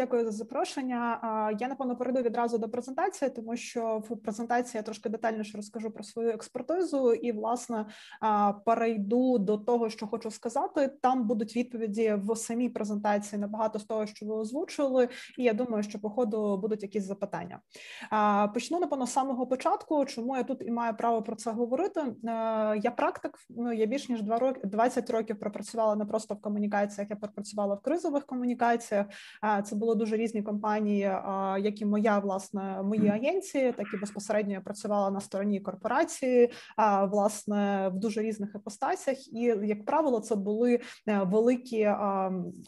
дякую за запрошення. Я напевно перейду відразу до презентації, тому що в презентації я трошки детальніше розкажу про свою експертизу і власне перейду до того, що хочу сказати. Там будуть відповіді в самій презентації на багато з того, що ви озвучили, і я думаю, що по ходу будуть якісь запитання. Почну напевно з самого початку. Чому я тут і маю право про це говорити? Я практик. Ну я більш ніж два роки 20 років пропрацювала не просто в комунікаціях, я пропрацювала в кризових комунікаціях. Це було дуже різні компанії, як і моя власне мої агенції, так і безпосередньо я працювала на стороні корпорації, власне в дуже різних епостасях. І як правило, це були е, великі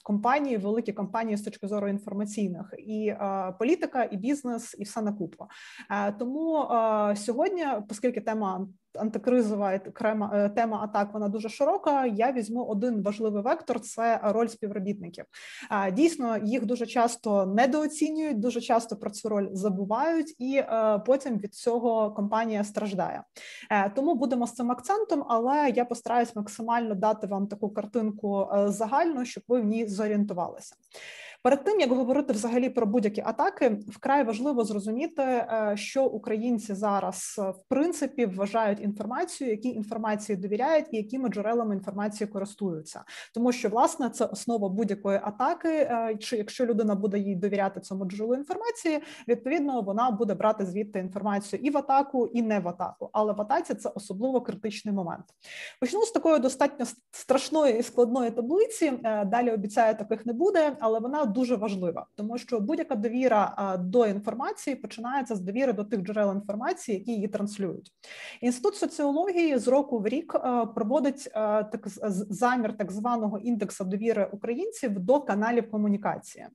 компанії, великі компанії з точки зору інформаційних і політика, і бізнес, і все на купу. Е, тому сьогодні, оскільки тема антикризова е, тема атак вона дуже широка. Я візьму один важливий вектор: це роль співробітників. Дійсно, їх дуже часто недооцінюють, дуже часто про цю роль забувають, і е, потім від цього компанія страждає. Е, тому будемо з цим акцентом, але я постараюсь максимально дати вам таку картинку загальну, щоб ви в ній зорієнтувалися. Перед тим як говорити взагалі про будь-які атаки, вкрай важливо зрозуміти, е, що українці зараз е, в принципі вважають інформацію, які інформації довіряють і якими джерелами інформації користуються, тому що власне це основа будь-якої атаки. Е, чи якщо людина буде їй довіряти цьому джерелу інформації, відповідно вона буде брати звідти інформацію і в атаку, і не в атаку. Але в атаці це особливо критичний момент. Почну з такої достатньо страшної і складної таблиці. Далі обіцяю, таких не буде, але вона дуже важлива, тому що будь-яка довіра до інформації починається з довіри до тих джерел інформації, які її транслюють. Інститут соціології з року в рік проводить так замір так званого індексу довіри українців до каналів комунікації.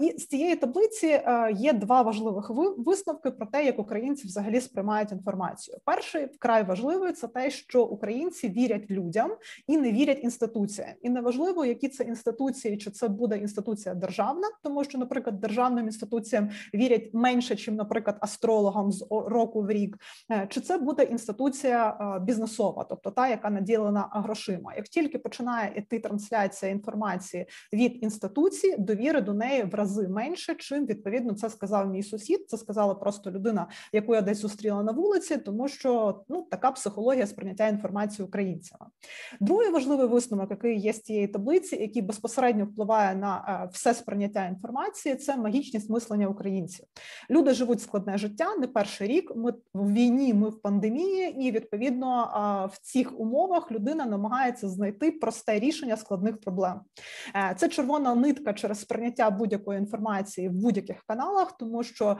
І з цієї таблиці є два важливих висновки про те, як українці взагалі сприймають інформацію. Перший вкрай важливий це те, що українці вірять людям і не вірять інституціям, і неважливо, які це інституції, чи це буде інституція державна, тому що, наприклад, державним інституціям вірять менше, чим, наприклад, астрологам з року в рік, е, чи це буде інституція е, бізнесова, тобто та, яка наділена грошима. Як тільки починає йти трансляція інформації від інституції, довіри до неї в рази менше, чим відповідно це сказав мій сусід. Це сказала просто людина, яку я десь зустріла на вулиці, тому що ну така психологія сприйняття інформації українцями. Другий важливий висновок, який є з цієї таблиці, який безпосередньо впливає на все все сприйняття інформації це магічність мислення українців. Люди живуть складне життя не перший рік. Ми в війні, ми в пандемії, і відповідно в цих умовах людина намагається знайти просте рішення складних проблем. Е, це червона нитка через сприйняття будь-якої інформації в будь-яких каналах, тому що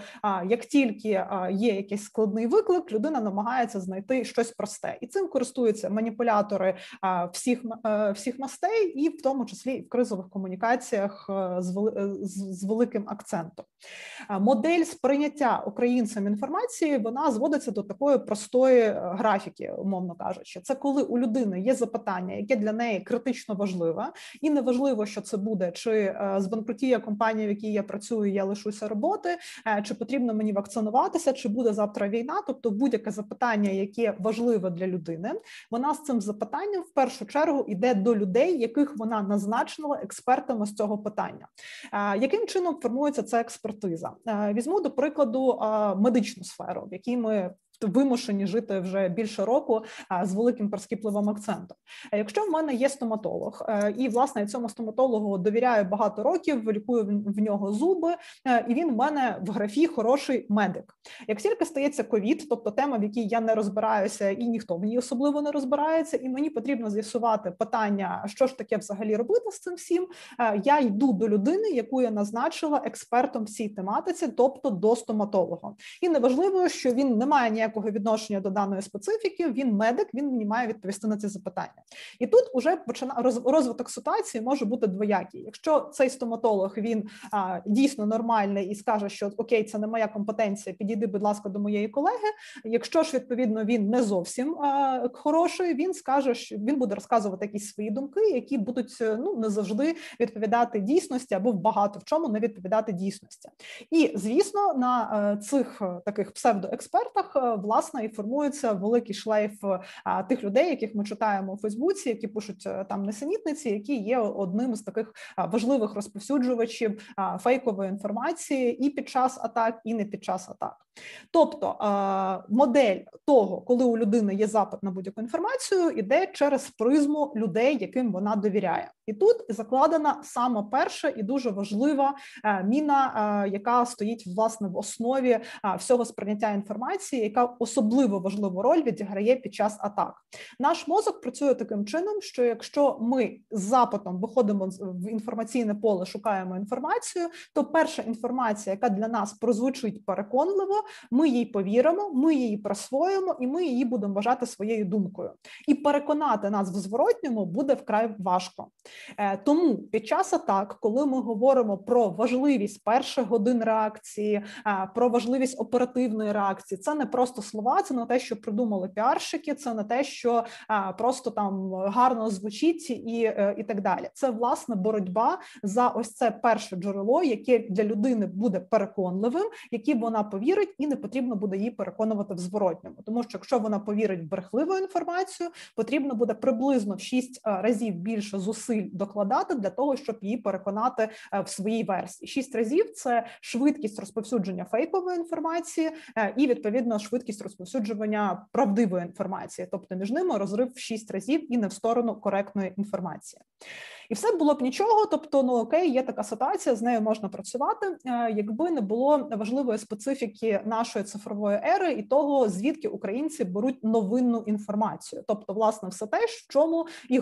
як тільки є якийсь складний виклик, людина намагається знайти щось просте, і цим користуються маніпулятори всіх е, всіх мастей, і в тому числі в кризових комунікаціях е, з з великим акцентом. Модель сприйняття українцям інформації вона зводиться до такої простої е, графіки, умовно кажучи. Це коли у людини є запитання, яке для неї критично важливе, і неважливо, що це буде, чи е, збанкрутіє компанія, в якій я працюю, я лишуся роботи, е, чи потрібно мені вакцинуватися, чи буде завтра війна. Тобто, будь-яке запитання, яке важливе для людини, вона з цим запитанням в першу чергу йде до людей, яких вона назначила експертами з цього питання лікування. Яким чином формується ця експертиза? Візьму до прикладу медичну сферу, в якій ми вимушені жити вже більше року з великим прискіпливим акцентом. Якщо в мене є стоматолог, е, і власне цьому стоматологу довіряю багато років, лікую в нього зуби, е, і він в мене в графі хороший медик. Як тільки стається ковід, тобто тема, в якій я не розбираюся, і ніхто ній особливо не розбирається, і мені потрібно з'ясувати питання, що ж таке взагалі робити з цим всім. Е, я йду до людини, яку я назначила експертом в цій тематиці, тобто до стоматолога. І неважливо, що він не має ніякого ніякого відношення до даної специфіки. Він медик, він мені має відповісти на ці запитання. І тут уже почина розвиток ситуації може бути двоякий. Якщо цей стоматолог він а, дійсно нормальний і скаже, що окей, це не моя компетенція, підійди, будь ласка, до моєї колеги. Якщо ж відповідно він не зовсім а, хороший, він скаже, що він буде розказувати якісь свої думки, які будуть ну не завжди відповідати дійсності або в багато в чому не відповідати дійсності. І звісно, на цих таких псевдоекспертах власне і формується великий шлейф тих людей, яких ми читаємо у Фейсбуці, які пишуть там несенітниці, які є одним з таких важливих розповсюджувачів фейкової інформації і під час атак, і не під час атак. Тобто модель того, коли у людини є запит на будь-яку інформацію, іде через призму людей, яким вона довіряє, і тут закладена саме перша і дуже важлива е, міна, е, яка стоїть власне в основі е, всього сприйняття інформації, яка особливо важливу роль відіграє під час атак. Наш мозок працює таким чином, що якщо ми з запитом виходимо в інформаційне поле, шукаємо інформацію, то перша інформація, яка для нас прозвучить переконливо, ми їй повіримо, ми її присвоїмо, і ми її будемо вважати своєю думкою. І переконати нас в зворотньому буде вкрай важко. Е, тому під час атак, коли ми говоримо про важливість перших годин реакції, е, про важливість оперативної реакції, це не просто слова, це не те, що придумали піарщики, це не те, що е, просто там гарно звучить і, і так далі. Це власне боротьба за ось це перше джерело, яке для людини буде переконливим, яке вона повірить і не потрібно буде її переконувати в зворотньому, тому що якщо вона повірить брехливу інформацію, потрібно буде приблизно в 6 е, разів більше зусиль докладати для того, щоб її переконати е, в своїй версії. Шість разів це швидкість розповсюдження фейкової інформації е, і відповідно швидкість розповсюджування правдивої інформації, тобто між ними розрив в 6 разів і не в сторону коректної інформації і все було б нічого. Тобто, ну окей, є така ситуація, з нею можна працювати, е, якби не було важливої специфіки нашої цифрової ери і того, звідки українці беруть новинну інформацію, тобто, власне, все те, в чому і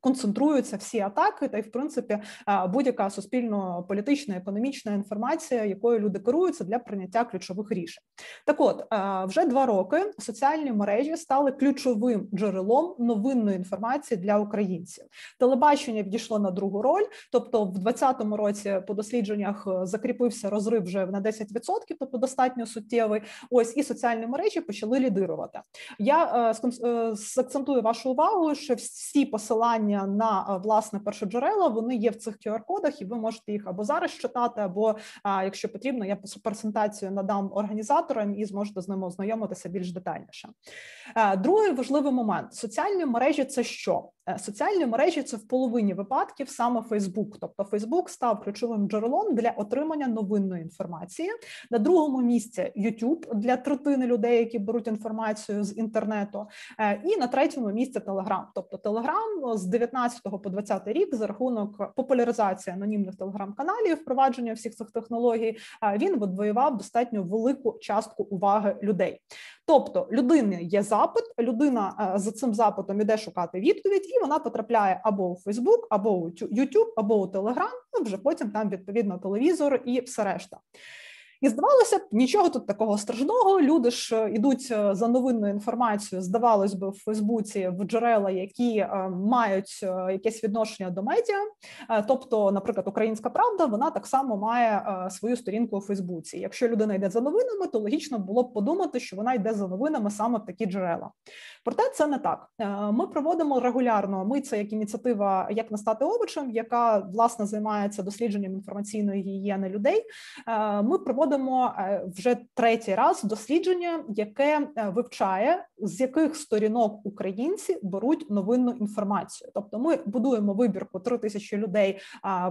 концентруються всі атаки, та й в принципі е, будь-яка суспільно-політична економічна інформація, якою люди керуються для прийняття ключових рішень. Так, от е, вже два роки соціальні мережі стали ключовим джерелом новинної інформації для українців. Телебачення відійшло на другу роль. Тобто, в 2020 році по дослідженнях е, закріпився розрив вже на 10%, тобто достатньо суттєвий. Ось і соціальні мережі почали лідирувати. Я закцентую е, вашу увагу, що всі посилання на е, власне першоджерела вони є в цих QR-кодах, і ви можете їх або зараз читати, або якщо потрібно, я презентацію надам організаторам і зможете з ними ознайомитися більш детальніше. Другий важливий момент: соціальні мережі це що? Соціальні мережі це в половині випадків саме Фейсбук. Тобто Фейсбук став ключовим джерелом для отримання новинної інформації. На другому місці YouTube для третини людей, які беруть інформацію з інтернету, е, і на третьому місці Telegram. Тобто Telegram з 19 по 20 рік за рахунок популяризації анонімних телеграм-каналів, впровадження всіх цих технологій, е, він відвоював достатньо велику частку уваги людей. Тобто людини є запит, людина е, за цим запитом іде шукати відповідь, і вона потрапляє або у Фейсбук, або у YouTube, або у Телеграм, ну вже потім там відповідно телевізор і все решта. І здавалося б, нічого тут такого страшного. Люди ж е, е, за новинною інформацією, здавалось би, в Фейсбуці в джерела, які е, мають якесь відношення до медіа. Тобто, наприклад, Українська Правда, вона так само має свою сторінку у Фейсбуці. Якщо людина йде за новинами, то логічно було б подумати, що вона йде за новинами саме в такі джерела. Проте це не так. Ми проводимо регулярно. Ми це як ініціатива, як не стати овочем, яка власне займається дослідженням інформаційної гігієни людей. Ми проводимо проводимо е, вже третій раз дослідження, яке е, вивчає з яких сторінок українці беруть новинну інформацію. Тобто, ми будуємо вибірку 3 тисячі людей,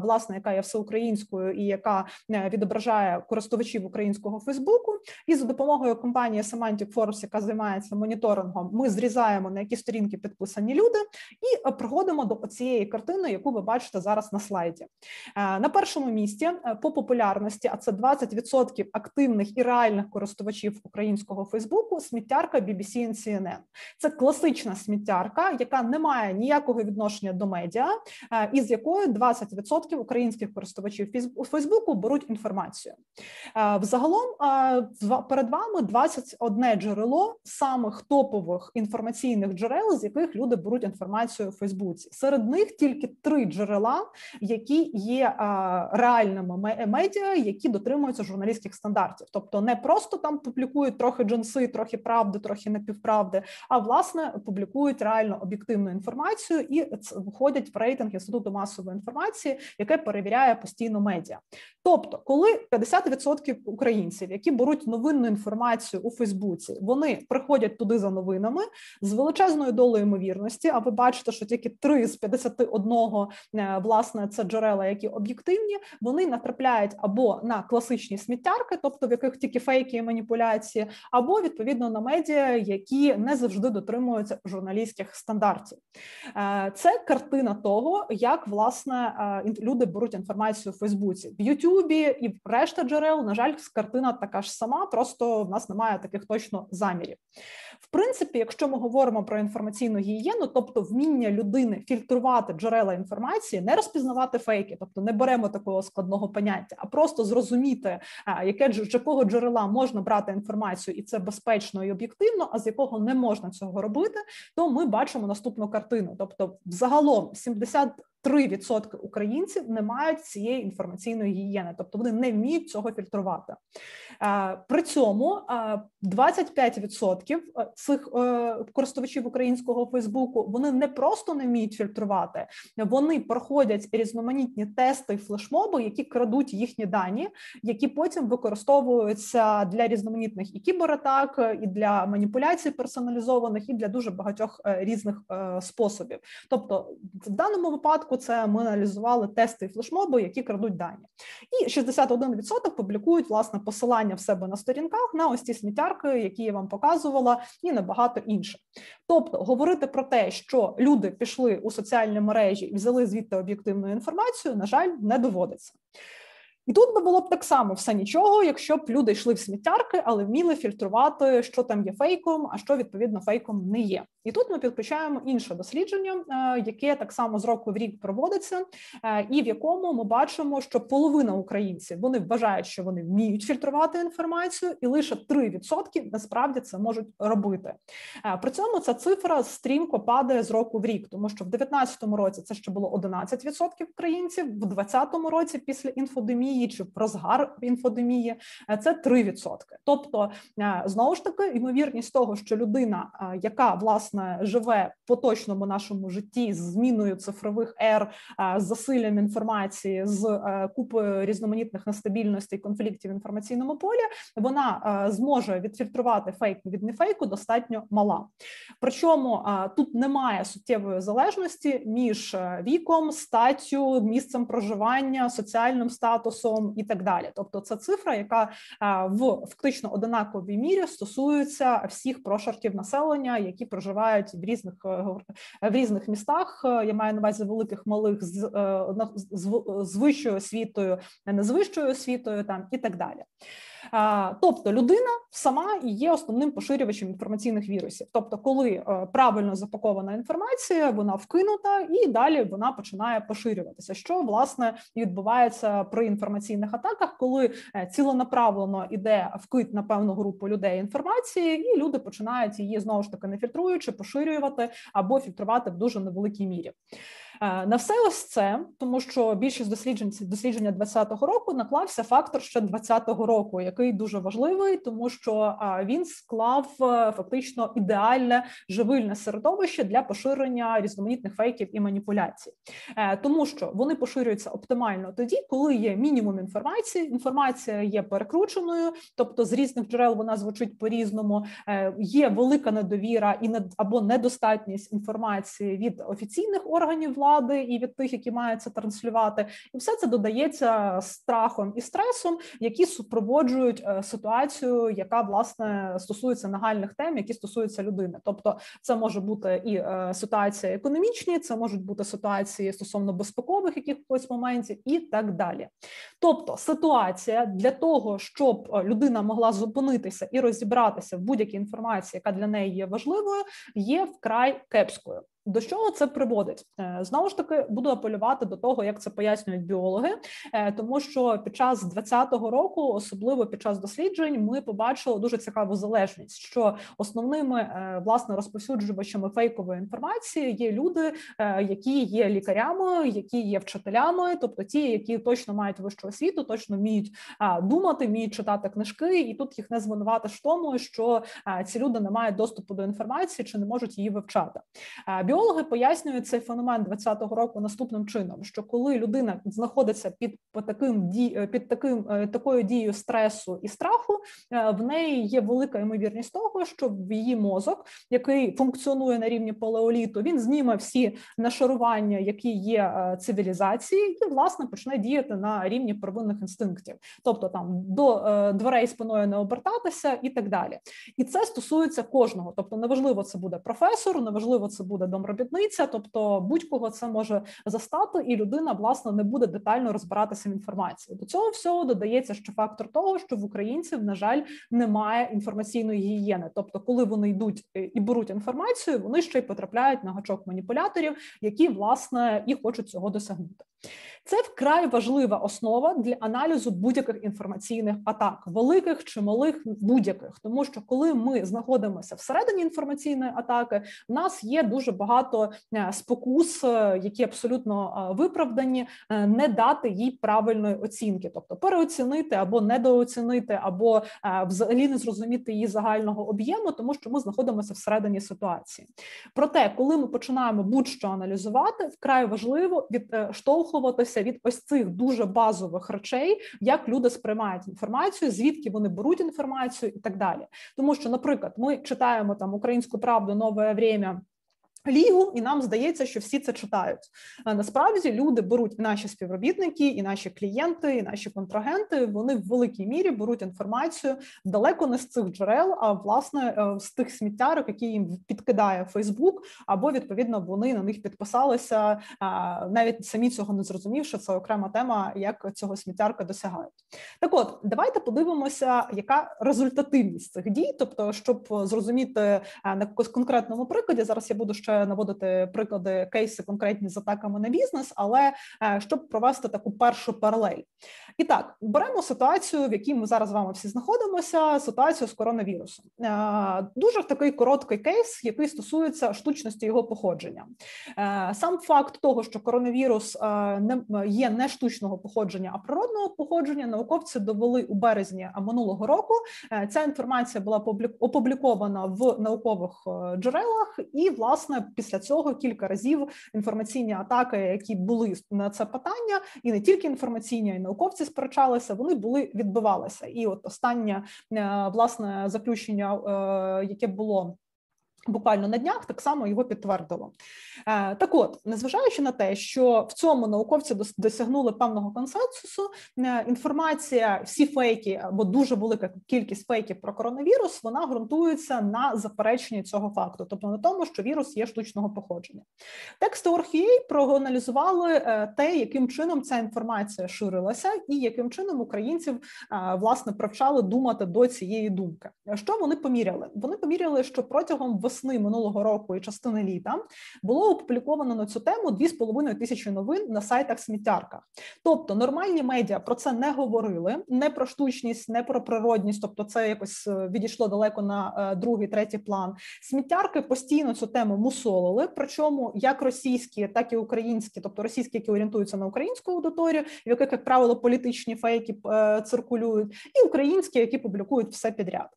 власне, яка є всеукраїнською і яка е, відображає користувачів українського Фейсбуку. І за допомогою компанії Semantic Force, яка займається моніторингом, ми зрізаємо на які сторінки підписані люди, і приходимо до цієї картини, яку ви бачите зараз на слайді. На першому місці по популярності, а це 20% активних і реальних користувачів українського Фейсбуку сміттярка BBC and CNN. Це класична сміттярка, яка не має ніякого відношення до медіа, е, із якою 20% українських користувачів Фейсбуку беруть інформацію. Е, взагалом е, перед вами 21 джерело самих топових інформаційних джерел, з яких люди беруть інформацію у Фейсбуці. Серед них тільки три джерела, які є реальними медіа, які дотримуються журналістських журналістських стандартів, тобто не просто там публікують трохи джинси, трохи правди, трохи напівправди, а власне публікують реально об'єктивну інформацію і входять в рейтинг інституту масової інформації, яке перевіряє постійно медіа. Тобто, коли 50% українців, які беруть новинну інформацію у Фейсбуці, вони приходять туди за новинами з величезною долею ймовірності. А ви бачите, що тільки 3 з 51 е, власне це джерела, які об'єктивні, вони натрапляють або на класичні сміттярки, тобто в яких тільки фейки і маніпуляції, або відповідно на медіа, які не завжди дотримуються журналістських стандартів. Е, це картина того, як власне е, люди беруть інформацію в Фейсбуці в Ютубі і решта джерел. На жаль, картина така ж сама, просто в нас немає таких точно замірів. В принципі, якщо ми говоримо про інформаційну гігієну, тобто вміння людини фільтрувати джерела інформації, не розпізнавати фейки, тобто не беремо такого складного поняття, а просто зрозуміти, яке з якого джерела можна брати інформацію, і це безпечно і об'єктивно, а з якого не можна цього робити, то ми бачимо наступну картину. Тобто, взагалом 70 3% українців не мають цієї інформаційної гігієни, тобто вони не вміють цього фільтрувати. Е, при цьому 25% е, е, цих користувачів українського Фейсбуку вони не просто не вміють фільтрувати, вони проходять різноманітні тести і флешмоби, які крадуть їхні дані, які потім використовуються для різноманітних і кібератак, і для маніпуляцій персоналізованих, і для дуже багатьох різних способів. Тобто, в даному випадку це ми аналізували тести і флешмоби, які крадуть дані, і 61% публікують власне посилання в себе на сторінках на ось ці сміттярки, які я вам показувала, і набагато інше. Тобто, говорити про те, що люди пішли у соціальні мережі і взяли звідти об'єктивну інформацію, на жаль, не доводиться. І тут би було б так само все нічого, якщо б люди йшли в сміттярки, але вміли фільтрувати, що там є фейком, а що відповідно фейком не є. І тут ми підключаємо інше дослідження, е, яке так само з року в рік проводиться, е, і в якому ми бачимо, що половина українців вони вважають, що вони вміють фільтрувати інформацію, і лише 3% насправді це можуть робити. Е, при цьому ця цифра стрімко падає з року в рік, тому що в 2019 році це ще було 11% українців, в 2020 році після інфодемії чи в розгар інфодемії це 3%. Тобто знову ж таки ймовірність того, що людина, яка власне живе в поточному нашому житті з зміною цифрових ер, з засиллям інформації, з е, купою різноманітних нестабільностей конфліктів в інформаційному полі, вона е, зможе відфільтрувати фейк від нефейку достатньо мала. Причому е, тут немає суттєвої залежності між віком, статтю, місцем проживання, соціальним статусом і так далі. Тобто, це цифра, яка в фактично одинаковій мірі стосується всіх прошарків населення, які проживають в різних е, в різних містах. Е, я маю на увазі великих малих з е, з, з вищою освітою, не з вищою освітою, там і так далі. Тобто людина сама є основним поширювачем інформаційних вірусів. Тобто, коли е, правильно запакована інформація, вона вкинута, і далі вона починає поширюватися. Що власне відбувається при інформаційних атаках, коли е, цілонаправлено іде вкид на певну групу людей інформації, і люди починають її знову ж таки не фільтруючи, поширювати або фільтрувати в дуже невеликій мірі. Е, на все ось це, тому що більшість досліджень дослідження 2020 року наклався фактор ще 2020 року, який дуже важливий, тому що він склав е, фактично ідеальне живильне середовище для поширення різноманітних фейків і маніпуляцій, е, тому що вони поширюються оптимально тоді, коли є мінімум інформації. Інформація є перекрученою, тобто з різних джерел вона звучить по різному. Є велика недовіра і або недостатність інформації від офіційних органів влади, влади і від тих, які мають це транслювати, і все це додається страхом і стресом, які супроводжують е, ситуацію, яка власне стосується нагальних тем, які стосуються людини. Тобто, це може бути і е, ситуація економічні, це можуть бути ситуації стосовно безпекових якихось моментів, і так далі. Тобто, ситуація для того, щоб е, людина могла зупинитися і розібратися в будь-якій інформації, яка для неї є важливою, є вкрай кепською. До чого це приводить? Знову ж таки, буду апелювати до того, як це пояснюють біологи, тому що під час 2020 року, особливо під час досліджень, ми побачили дуже цікаву залежність, що основними власне розповсюджувачами фейкової інформації є люди, які є лікарями, які є вчителями, тобто ті, які точно мають вищу освіту, точно вміють думати, вміють читати книжки, і тут їх не звинуватиш в тому, що ці люди не мають доступу до інформації чи не можуть її вивчати. Біологи пояснюють цей феномен 2020 року наступним чином: що коли людина знаходиться під таким під таким е, такою дією стресу і страху, е, в неї є велика ймовірність того, що в її мозок, який функціонує на рівні палеоліту, він зніме всі нашарування, які є е, цивілізації, і власне почне діяти на рівні первинних інстинктів, тобто там до дверей спиною не обертатися і так далі. І це стосується кожного, тобто неважливо, це буде професор, неважливо, це буде домробітниця, тобто будь-кого це може застати, і людина власне не буде детально розбиратися в інформації. До цього всього додається ще фактор того, що в українців на жаль немає інформаційної гігієни. Тобто, коли вони йдуть е, і беруть інформацію, вони ще й потрапляють на гачок маніпуляторів, які власне і хочуть цього досягнути. Це вкрай важлива основа для аналізу будь-яких інформаційних атак, великих чи малих будь-яких, тому що коли ми знаходимося всередині інформаційної атаки, в нас є дуже багато е, спокус, е, які абсолютно е, виправдані, не дати їй правильної оцінки, тобто переоцінити або недооцінити, або взагалі не зрозуміти її загального об'єму, тому що ми знаходимося всередині ситуації. Проте, коли ми починаємо будь-що аналізувати, вкрай важливо відштовхуватися відмовитися від ось цих дуже базових речей, як люди сприймають інформацію, звідки вони беруть інформацію, і так далі. Тому що, наприклад, ми читаємо там українську правду нове время. Лігу, і нам здається, що всі це читають. А насправді люди беруть наші співробітники, і наші клієнти, і наші контрагенти. Вони в великій мірі беруть інформацію далеко не з цих джерел, а власне е, з тих сміттярок, які їм підкидає Фейсбук, або відповідно вони на них підписалися, навіть самі цього не зрозумівши. Це окрема тема, як цього сміттярка досягають. Так, от давайте подивимося, яка результативність цих дій, тобто, щоб зрозуміти е, на конкретному прикладі, зараз я буду ще наводити приклади кейси конкретні з атаками на бізнес, але е, щоб провести таку першу паралель. І так, беремо ситуацію, в якій ми зараз з вами всі знаходимося. Ситуацію з коронавірусом. Е, дуже такий короткий кейс, який стосується штучності його походження. Е, сам факт того, що коронавірус не є не штучного походження, а природного походження, науковці довели у березні минулого року. Ця інформація була опублікована в наукових джерелах, і власне після цього кілька разів інформаційні атаки, які були на це питання, і не тільки інформаційні, а й науковці сперечалися, вони були відбивалися. І от останнє е, власне заключення, е, яке було буквально на днях так само його підтвердило. Е, так, от, незважаючи на те, що в цьому науковці досягнули певного консенсусу, е, інформація, всі фейки або дуже велика кількість фейків про коронавірус, вона ґрунтується на запереченні цього факту, тобто на тому, що вірус є штучного походження. Тексти Орхієй проаналізували е, те, яким чином ця інформація ширилася, і яким чином українців власне привчали думати до цієї думки. Що вони поміряли? Вони поміряли, що протягом весни минулого року і частини літа було опубліковано на цю тему 2,5 тисячі новин на сайтах сміттярках. Тобто нормальні медіа про це не говорили, не про штучність, не про природність, тобто це якось е, відійшло далеко на е, другий, третій план. Сміттярки постійно цю тему мусолили. Причому як російські, так і українські, тобто російські, які орієнтуються на українську аудиторію, в яких як правило політичні фейки е, циркулюють, і українські, які публікують все підряд.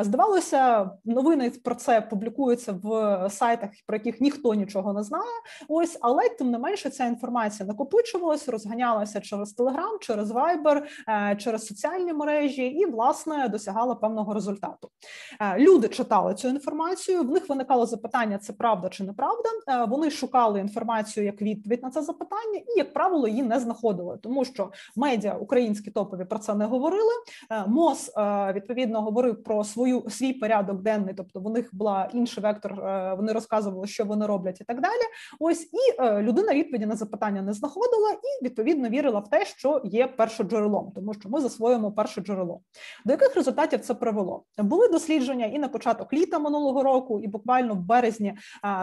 Здавалося, новини про це публікуються в сайтах, про яких ніхто нічого не знає. Ось, але тим не менше, ця інформація накопичувалася, розганялася через Телеграм, через Viber, е, через соціальні мережі, і власне досягала певного результату. Е, люди читали цю інформацію. В них виникало запитання: це правда чи неправда. Е, вони шукали інформацію як відповідь на це запитання, і як правило, її не знаходили, тому що медіа українські топові про це не говорили. МОЗ відповідно говорив про свою свій порядок денний, тобто в них була інший вектор. Вони розказували, що вони роблять, і так далі. Ось і людина відповіді на запитання не знаходила, і відповідно вірила в те, що є першоджерелом, тому що ми засвоюємо перше джерело. До яких результатів це привело? Були дослідження і на початок літа минулого року, і буквально в березні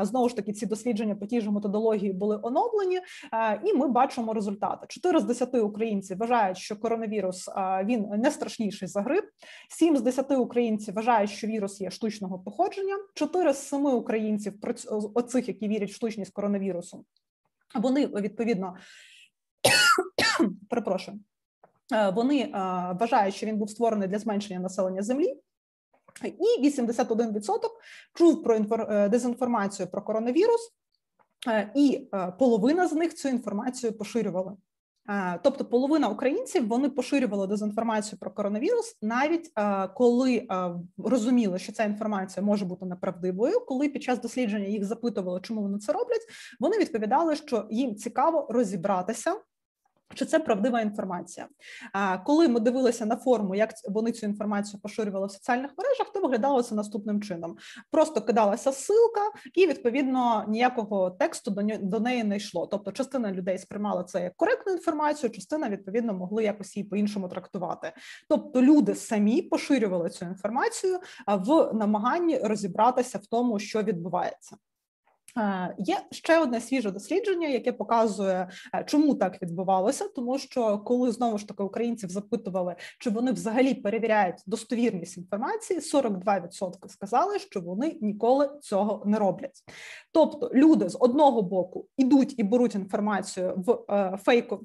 знову ж таки ці дослідження по тій же методології були оновлені, і ми бачимо результати: 4 з 10 українців вважають, що коронавірус він не страшніший за грип. 7 з 10 українців вважають, що вірус є штучного походження. 4 з 7 українців оцих, які вірять в штучність коронавірусу, вони відповідно перепрошую. Вони вважають, що він був створений для зменшення населення землі, і 81% чув про е, дезінформацію про коронавірус, е, і е, половина з них цю інформацію поширювала. Тобто, половина українців вони поширювали дезінформацію про коронавірус, навіть коли розуміли, що ця інформація може бути неправдивою. Коли під час дослідження їх запитували, чому вони це роблять, вони відповідали, що їм цікаво розібратися чи це правдива інформація? А коли ми дивилися на форму, як вони цю інформацію поширювали в соціальних мережах, то виглядало це наступним чином: просто кидалася ссылка, і відповідно ніякого тексту до неї не йшло. Тобто, частина людей сприймала це як коректну інформацію, частина відповідно могли якось її по іншому трактувати. Тобто, люди самі поширювали цю інформацію в намаганні розібратися в тому, що відбувається. Е, є ще одне свіже дослідження, яке показує, е, чому так відбувалося, тому що коли знову ж таки українців запитували, чи вони взагалі перевіряють достовірність інформації, 42% сказали, що вони ніколи цього не роблять. Тобто люди з одного боку ідуть і беруть інформацію в е, фейку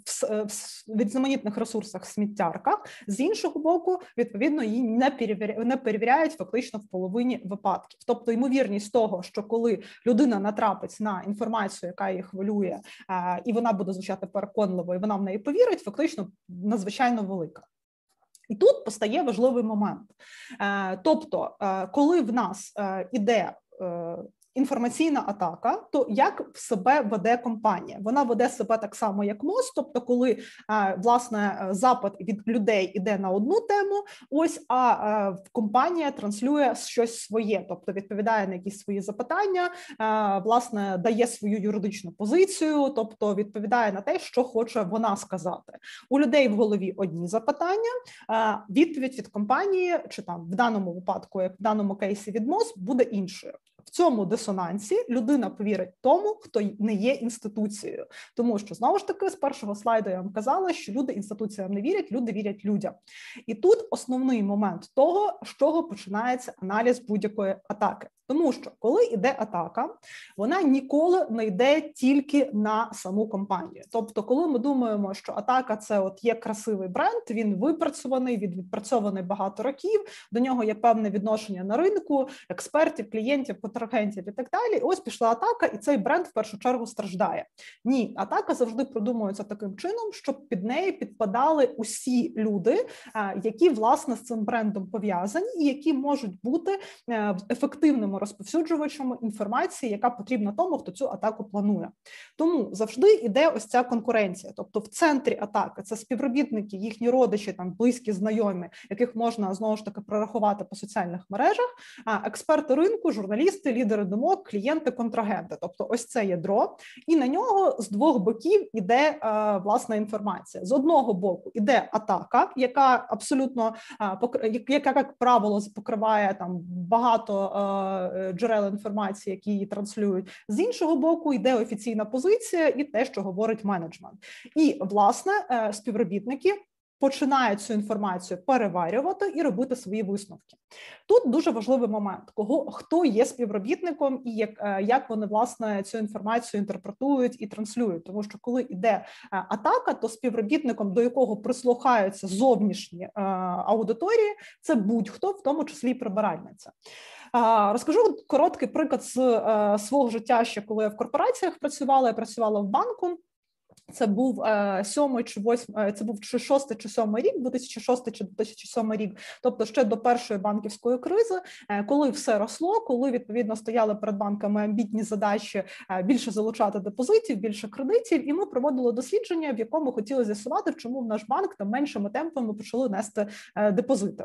в різноманітних ресурсах сміттярках, з іншого боку, відповідно її не перевіряють, не перевіряють фактично в половині випадків. Тобто, ймовірність того, що коли людина на натрапить на інформацію, яка її хвилює, і вона буде звучати переконливо, і вона в неї повірить, фактично надзвичайно велика. І тут постає важливий момент. Е, тобто, е, коли в нас е, іде інформаційна атака, то як в себе веде компанія? Вона веде себе так само, як МОЗ, тобто, коли власне запит від людей іде на одну тему, ось а компанія транслює щось своє, тобто відповідає на якісь свої запитання, власне, дає свою юридичну позицію, тобто відповідає на те, що хоче вона сказати. У людей в голові одні запитання, відповідь від компанії, чи там в даному випадку, як в даному кейсі від МОЗ, буде іншою. В цьому дисонансі людина повірить тому, хто не є інституцією, тому що знову ж таки з першого слайду я вам казала, що люди інституціям не вірять, люди вірять людям. І тут основний момент того, з чого починається аналіз будь-якої атаки. Тому що коли йде атака, вона ніколи не йде тільки на саму компанію. Тобто, коли ми думаємо, що атака це от є красивий бренд, він випрацьований, він відпрацьований багато років. До нього є певне відношення на ринку, експертів, клієнтів, контрагентів і так далі. ось пішла атака, і цей бренд в першу чергу страждає. Ні, атака завжди продумується таким чином, щоб під неї підпадали усі люди, які власне з цим брендом пов'язані, і які можуть бути е, ефективними розповсюджувачами інформації, яка потрібна тому, хто цю атаку планує. Тому завжди йде ось ця конкуренція. Тобто, в центрі атаки це співробітники, їхні родичі, там близькі знайомі, яких можна знову ж таки прорахувати по соціальних мережах. А експерти ринку, журналісти, лідери думок, клієнти, контрагенти. Тобто, ось це ядро, і на нього з двох боків іде е, власна інформація. З одного боку іде атака, яка абсолютно е, яка як правило покриває там багато е, джерел інформації, які її транслюють. З іншого боку, йде офіційна позиція і те, що говорить менеджмент, і власне е, співробітники. Починають цю інформацію переварювати і робити свої висновки. Тут дуже важливий момент, кого хто є співробітником і як е, як вони власне цю інформацію інтерпретують і транслюють. Тому що коли йде атака, то співробітником, до якого прислухаються зовнішні аудиторії, це будь-хто, в тому числі і прибиральниця. Розкажу короткий приклад з е, свого життя, ще коли я в корпораціях працювала. Я працювала в банку. Це був е, сьомий чи восьмий, це був чи шостий чи сьомий рік, 2006 чи 2007 рік, тобто ще до першої банківської кризи, е, коли все росло, коли відповідно стояли перед банками амбітні задачі е, більше залучати депозитів, більше кредитів, і ми проводили дослідження, в якому хотіли з'ясувати, чому в наш банк там меншими темпами почали нести депозити.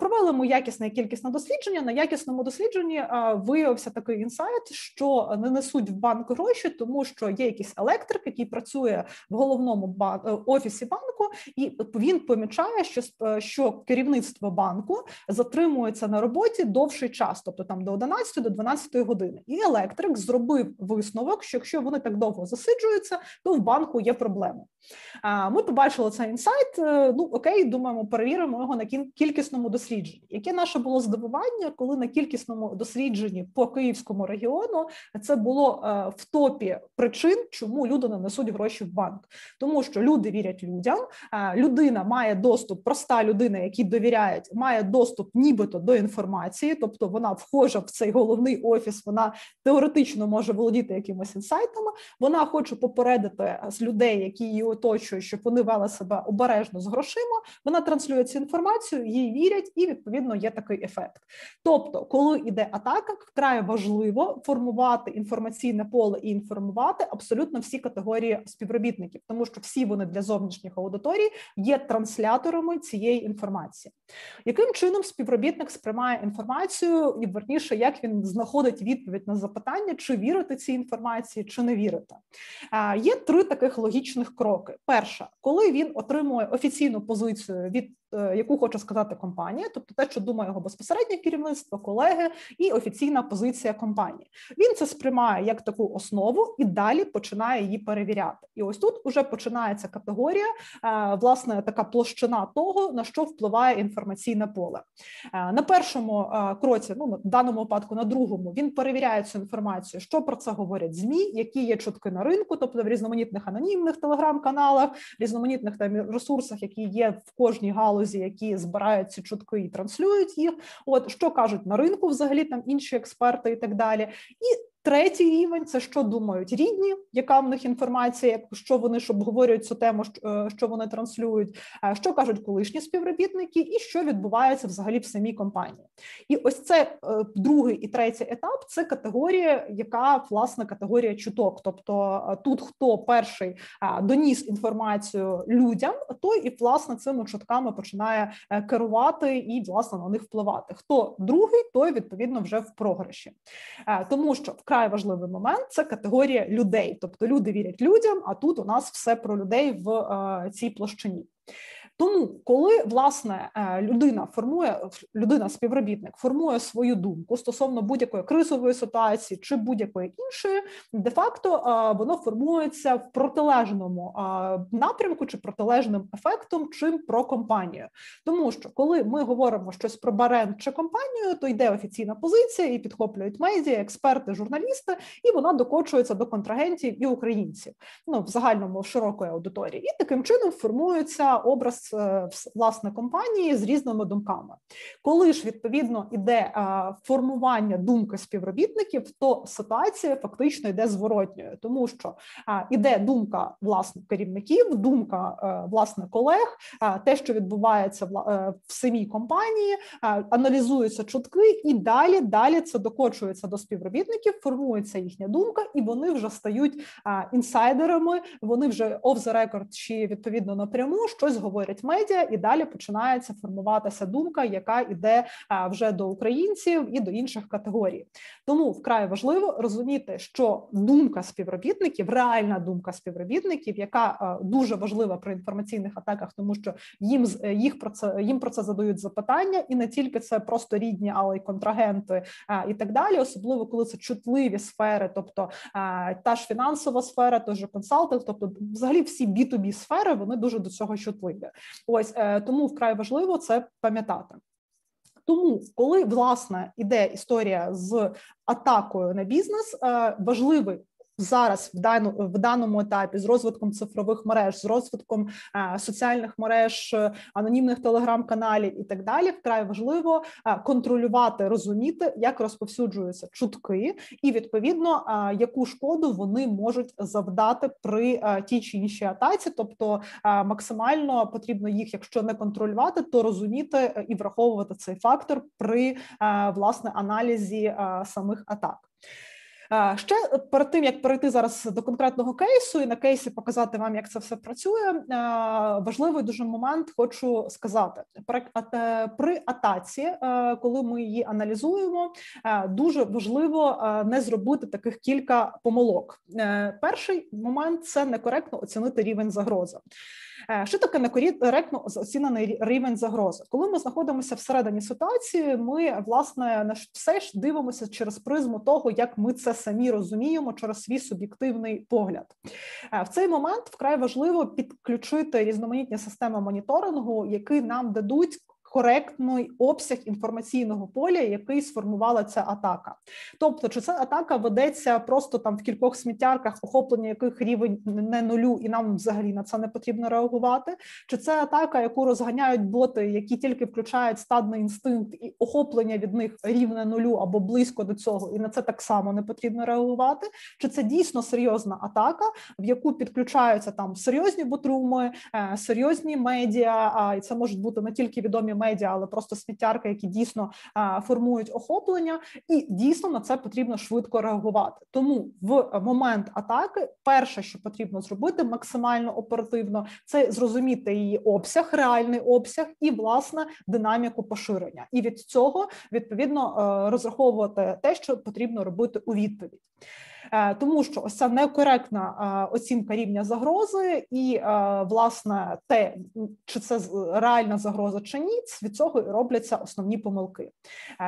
Провели ми якісне і кількісне дослідження. На якісному дослідженні виявився такий інсайт, що не несуть в банк гроші, тому що є якийсь електрик, який працює працює в головному. Е, офісі банку, і він помічає, що е, що керівництво банку затримується на роботі довший час, тобто там до 11 до 12 години. І електрик зробив висновок, що якщо вони так довго засиджуються, то в банку є проблеми. Ми побачили цей інсайт. Е, ну окей, думаємо, перевіримо його на кількісному дослідженні. Яке наше було здивування, коли на кількісному дослідженні по київському регіону це було в топі причин, чому люди не несуть гроші в банк, тому що люди вірять людям. Людина має доступ, проста людина, якій довіряють, має доступ, нібито до інформації, тобто вона вхожа в цей головний офіс. Вона теоретично може володіти якимось інсайтами. Вона хоче попередити з людей, які її оточують, щоб вони вели себе обережно з грошима. Вона транслює цю інформацію, їй вірять, і відповідно є такий ефект. Тобто, коли йде атака, вкрай важливо формувати інформаційне поле і інформувати абсолютно всі категорії співробітників, тому що всі вони для зовнішніх аудиторій є трансляторами цієї інформації. Яким чином співробітник сприймає інформацію і верніше, як він знаходить відповідь на запитання, чи вірити цій інформації, чи не вірити? Є три таких логічних кроки: перша, коли він отримує офіційну позицію від яку хоче сказати компанія, тобто те, що думає його безпосереднє керівництво, колеги і офіційна позиція компанії. Він це сприймає як таку основу і далі починає її перевіряти. І ось тут вже починається категорія, е, власне, така площина того, на що впливає інформаційне поле. Е, на першому кроці, ну в даному випадку, на другому, він перевіряє цю інформацію, що про це говорять змі, які є чутки на ринку, тобто в різноманітних анонімних телеграм-каналах, різноманітних там ресурсах, які є в кожній галузі галузі, які збирають ці чутки і транслюють їх. От що кажуть на ринку, взагалі там інші експерти і так далі. І Третій рівень це що думають рідні, яка в них інформація, що вони ж обговорюють цю тему, е, що вони транслюють, е, що кажуть колишні співробітники, і що відбувається взагалі в самій компанії. І ось це е, другий і третій етап це категорія, яка власне категорія чуток. Тобто тут хто перший доніс інформацію людям, той і власне цими чутками починає керувати і власне на них впливати. Хто другий, той відповідно вже в програші, тому що в вкрай важливий момент це категорія людей, тобто люди вірять людям. А тут у нас все про людей в е, цій площині. Тому, коли власне е, людина формує людина, співробітник формує свою думку стосовно будь-якої кризової ситуації чи будь-якої іншої, де факто е, воно формується в протилежному е, напрямку чи протилежним ефектом, чим про компанію. Тому що коли ми говоримо щось про бренд чи компанію, то йде офіційна позиція і підхоплюють медіа, експерти, журналісти, і вона докочується до контрагентів і українців. Ну в загальному в широкої аудиторії, і таким чином формується образ. Е, власне компанії з різними думками. Коли ж відповідно іде е, формування думки співробітників, то ситуація фактично йде зворотньою, тому що е, іде думка власне керівників, думка власне колег, те, що відбувається в самій компанії, аналізуються чутки, і далі далі це докочується до співробітників, формується їхня думка, і вони вже стають інсайдерами. Вони вже off the record чи відповідно напряму щось говорять говорять медіа, і далі починається формуватися думка, яка йде вже до українців і до інших категорій. Тому вкрай важливо розуміти, що думка співробітників, реальна думка співробітників, яка дуже важлива при інформаційних атаках, тому що їм їх про це їм про це задають запитання, і не тільки це просто рідні, але й контрагенти і так далі, особливо коли це чутливі сфери, тобто та ж фінансова сфера, той же консалтинг, тобто взагалі всі B2B сфери, вони дуже до цього чутливі. Ось е, тому вкрай важливо це пам'ятати. Тому, коли власне іде історія з атакою на бізнес, е, важливий зараз в дану в даному етапі з розвитком цифрових мереж, з розвитком е, соціальних мереж, е, анонімних телеграм-каналів і так далі, вкрай важливо е, контролювати, розуміти, як розповсюджуються чутки, і відповідно е, яку шкоду вони можуть завдати при е, тій чи іншій атаці, тобто е, максимально потрібно їх, якщо не контролювати, то розуміти і враховувати цей фактор при власне аналізі самих атак. Ще перед тим як перейти зараз до конкретного кейсу і на кейсі показати вам, як це все працює. Важливий дуже момент хочу сказати при атаці, коли ми її аналізуємо, дуже важливо не зробити таких кілька помилок. Е, перший момент це некоректно оцінити рівень загрози. Е, що таке некоректно оцінений рівень загрози? Коли ми знаходимося всередині ситуації, ми власне на все ж дивимося через призму того, як ми це самі розуміємо через свій суб'єктивний погляд. Е, в цей момент вкрай важливо підключити різноманітні системи моніторингу, які нам дадуть коректний обсяг інформаційного поля, який сформувала ця атака. Тобто, чи ця атака ведеться просто там в кількох сміттярках, охоплення яких рівень не нулю, і нам взагалі на це не потрібно реагувати? Чи це атака, яку розганяють боти, які тільки включають стадний інстинкт і охоплення від них рівне нулю або близько до цього, і на це так само не потрібно реагувати? Чи це дійсно серйозна атака, в яку підключаються там серйозні ботруми, е, серйозні медіа? І це можуть бути не тільки відомі медіа, медіа, але просто сміттярки, які дійсно формують охоплення, і дійсно на це потрібно швидко реагувати. Тому в момент атаки, перше, що потрібно зробити максимально оперативно, це зрозуміти її обсяг, реальний обсяг і власне динаміку поширення. І від цього відповідно е, розраховувати те, що потрібно робити у відповідь. Е, тому що ось ця некоректна е, оцінка рівня загрози, і е, власне те, чи це реальна загроза чи ні, від цього і робляться основні помилки.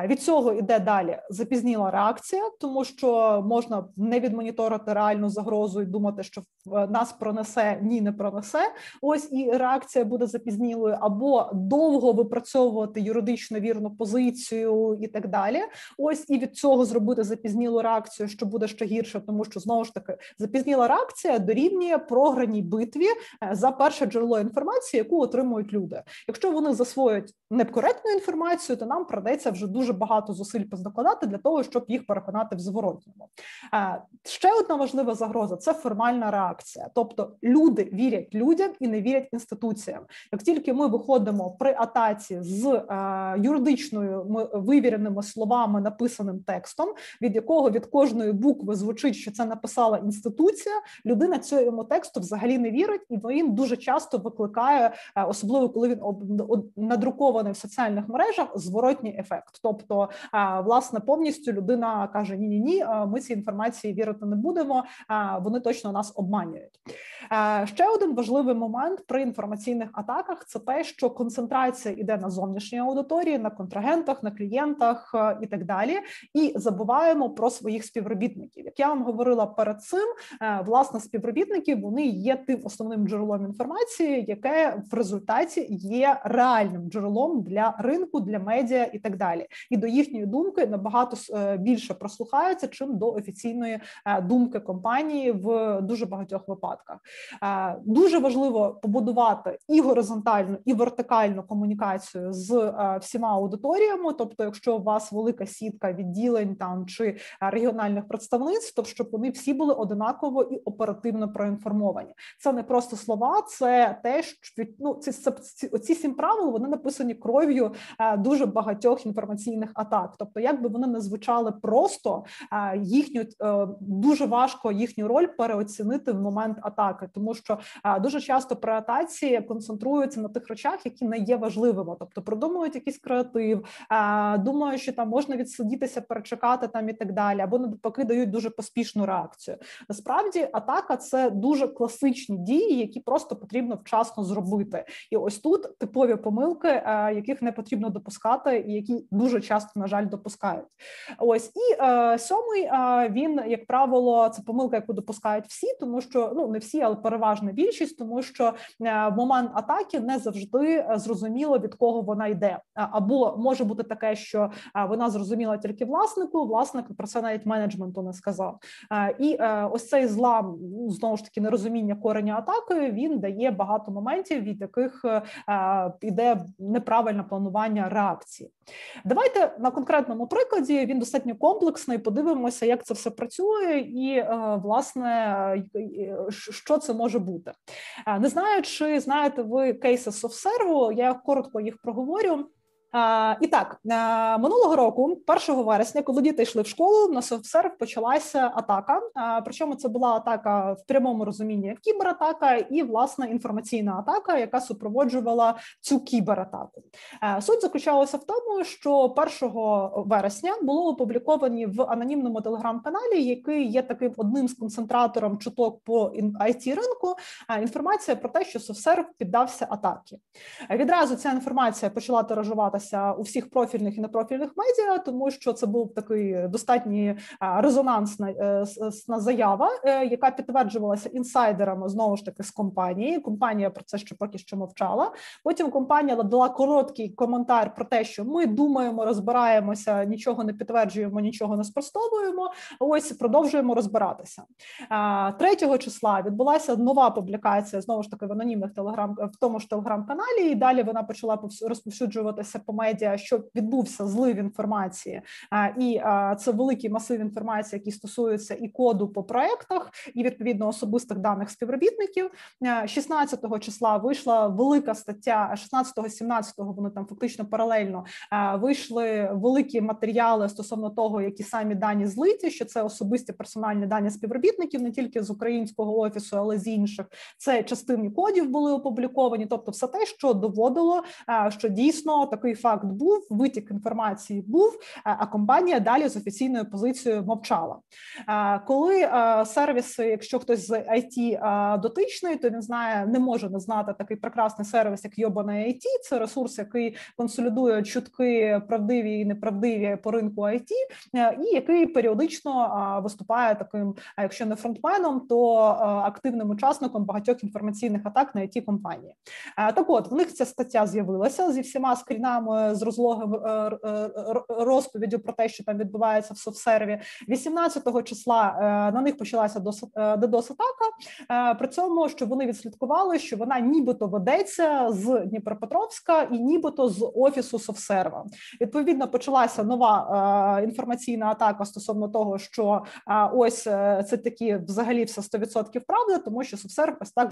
Від цього йде далі запізніла реакція, тому що можна не відмоніторити реальну загрозу і думати, що нас пронесе ні, не пронесе. Ось і реакція буде запізнілою, або довго випрацьовувати юридично вірну позицію і так далі. Ось і від цього зробити запізнілу реакцію, що буде ще гірше гірше, тому що знову ж таки запізніла реакція дорівнює програній битві е, за перше джерело інформації, яку отримують люди. Якщо вони засвоюють некоректну інформацію, то нам придеться вже дуже багато зусиль поздокладати для того, щоб їх переконати в зворотньому. Е, ще одна важлива загроза це формальна реакція, тобто люди вірять людям і не вірять інституціям. Як тільки ми виходимо при атаці з е, юридичною вивіреними словами, написаним текстом, від якого від кожної букви звучить звучить, що це написала інституція. Людина цьому тексту взагалі не вірить, і він дуже часто викликає, е, особливо коли він надрукований в соціальних мережах, зворотній ефект. Тобто, е, власне, повністю людина каже: Ні, ні, ні, ми цій інформації вірити не будемо. Вони точно нас обманюють. Е, ще один важливий момент при інформаційних атаках це те, що концентрація йде на зовнішній аудиторії, на контрагентах, на клієнтах і так далі. І забуваємо про своїх співробітників. Як я вам говорила перед цим, е, власне, співробітники вони є тим основним джерелом інформації, яке в результаті є реальним джерелом для ринку, для медіа і так далі. І до їхньої думки набагато е, більше прослухаються, чим до офіційної е, думки компанії в дуже багатьох випадках. Дуже важливо побудувати і горизонтальну, і вертикальну комунікацію з всіма аудиторіями. Тобто, якщо у вас велика сітка відділень там чи регіональних представництв, то щоб вони всі були одинаково і оперативно проінформовані. Це не просто слова, це те, що ну ці ці, ці сім правил вони написані кров'ю е, дуже багатьох інформаційних атак. Тобто, як би вони не звучали просто е, їхню е, дуже важко їхню роль переоцінити в момент атаки, тому що дуже часто при атаці концентруються на тих речах, які не є важливими, тобто продумують якийсь креатив, думають, що там можна відсидітися, перечекати там і так далі, або навпаки дають дуже поспішну реакцію. Насправді, атака це дуже класичні дії, які просто потрібно вчасно зробити. І ось тут типові помилки, е, яких не потрібно допускати, і які дуже часто на жаль допускають. Ось і е, сьомий е, він, як правило, це помилка, яку допускають всі, тому що ну не всі, але переважна більшість, тому що в момент атаки не завжди зрозуміло від кого вона йде, або може бути таке, що вона зрозуміла тільки власнику. Власник про це навіть менеджменту не сказав. І ось цей злам ну, знову ж таки нерозуміння кореня атаки. Він дає багато моментів, від яких іде неправильне планування реакції. Давайте на конкретному прикладі він достатньо комплексний. Подивимося, як це все працює, і власне що це може бути. Не знаю, чи знаєте ви кейси софсерву, я коротко їх проговорю. І так минулого року, 1 вересня, коли діти йшли в школу, на софсерв почалася атака. Причому це була атака в прямому розумінні як кібератака, і власна інформаційна атака, яка супроводжувала цю кібератаку. Суть заключалася в тому, що 1 вересня було опубліковані в анонімному телеграм-каналі, який є таким одним з концентратором чуток по it ринку. Інформація про те, що софсерв піддався атаки. Відразу ця інформація почала тиражувати поширювалася у всіх профільних і непрофільних медіа, тому що це був такий достатньо резонансна е, заява, е, яка підтверджувалася інсайдерами знову ж таки з компанії. Компанія про це ще поки що мовчала. Потім компанія дала короткий коментар про те, що ми думаємо, розбираємося, нічого не підтверджуємо, нічого не спростовуємо. Ось продовжуємо розбиратися. 3 числа відбулася нова публікація знову ж таки в анонімних телеграм в тому ж телеграм-каналі. І далі вона почала розповсюджуватися по медіа, що відбувся злив інформації, і це великий масив інформації, який стосується і коду по проектах, і відповідно особистих даних співробітників. 16 числа вийшла велика стаття. 16-17 вони там фактично паралельно вийшли великі матеріали стосовно того, які самі дані злиті, що це особисті персональні дані співробітників, не тільки з українського офісу, але з інших. Це частини кодів були опубліковані, тобто все те, що доводило, що дійсно такий факт був, витік інформації був, а компанія далі з офіційною позицією мовчала. Коли сервіси, якщо хтось з IT дотичний, то він знає, не може не знати такий прекрасний сервіс, як Йобана IT. Це ресурс, який консолідує чутки правдиві і неправдиві по ринку IT, і який періодично виступає таким, якщо не фронтменом, то активним учасником багатьох інформаційних атак на it компанії. Так, от в них ця стаття з'явилася зі всіма скрінами з розлогим е, е, розповіддю про те, що там відбувається в софсерві. 18 числа е, на них почалася ддос атака При цьому що вони відслідкували, що вона нібито ведеться з Дніпропетровська і нібито з офісу софсерва. Відповідно, почалася нова інформаційна атака стосовно того, що ось це такі взагалі все 100% правда, тому що софсерв ось так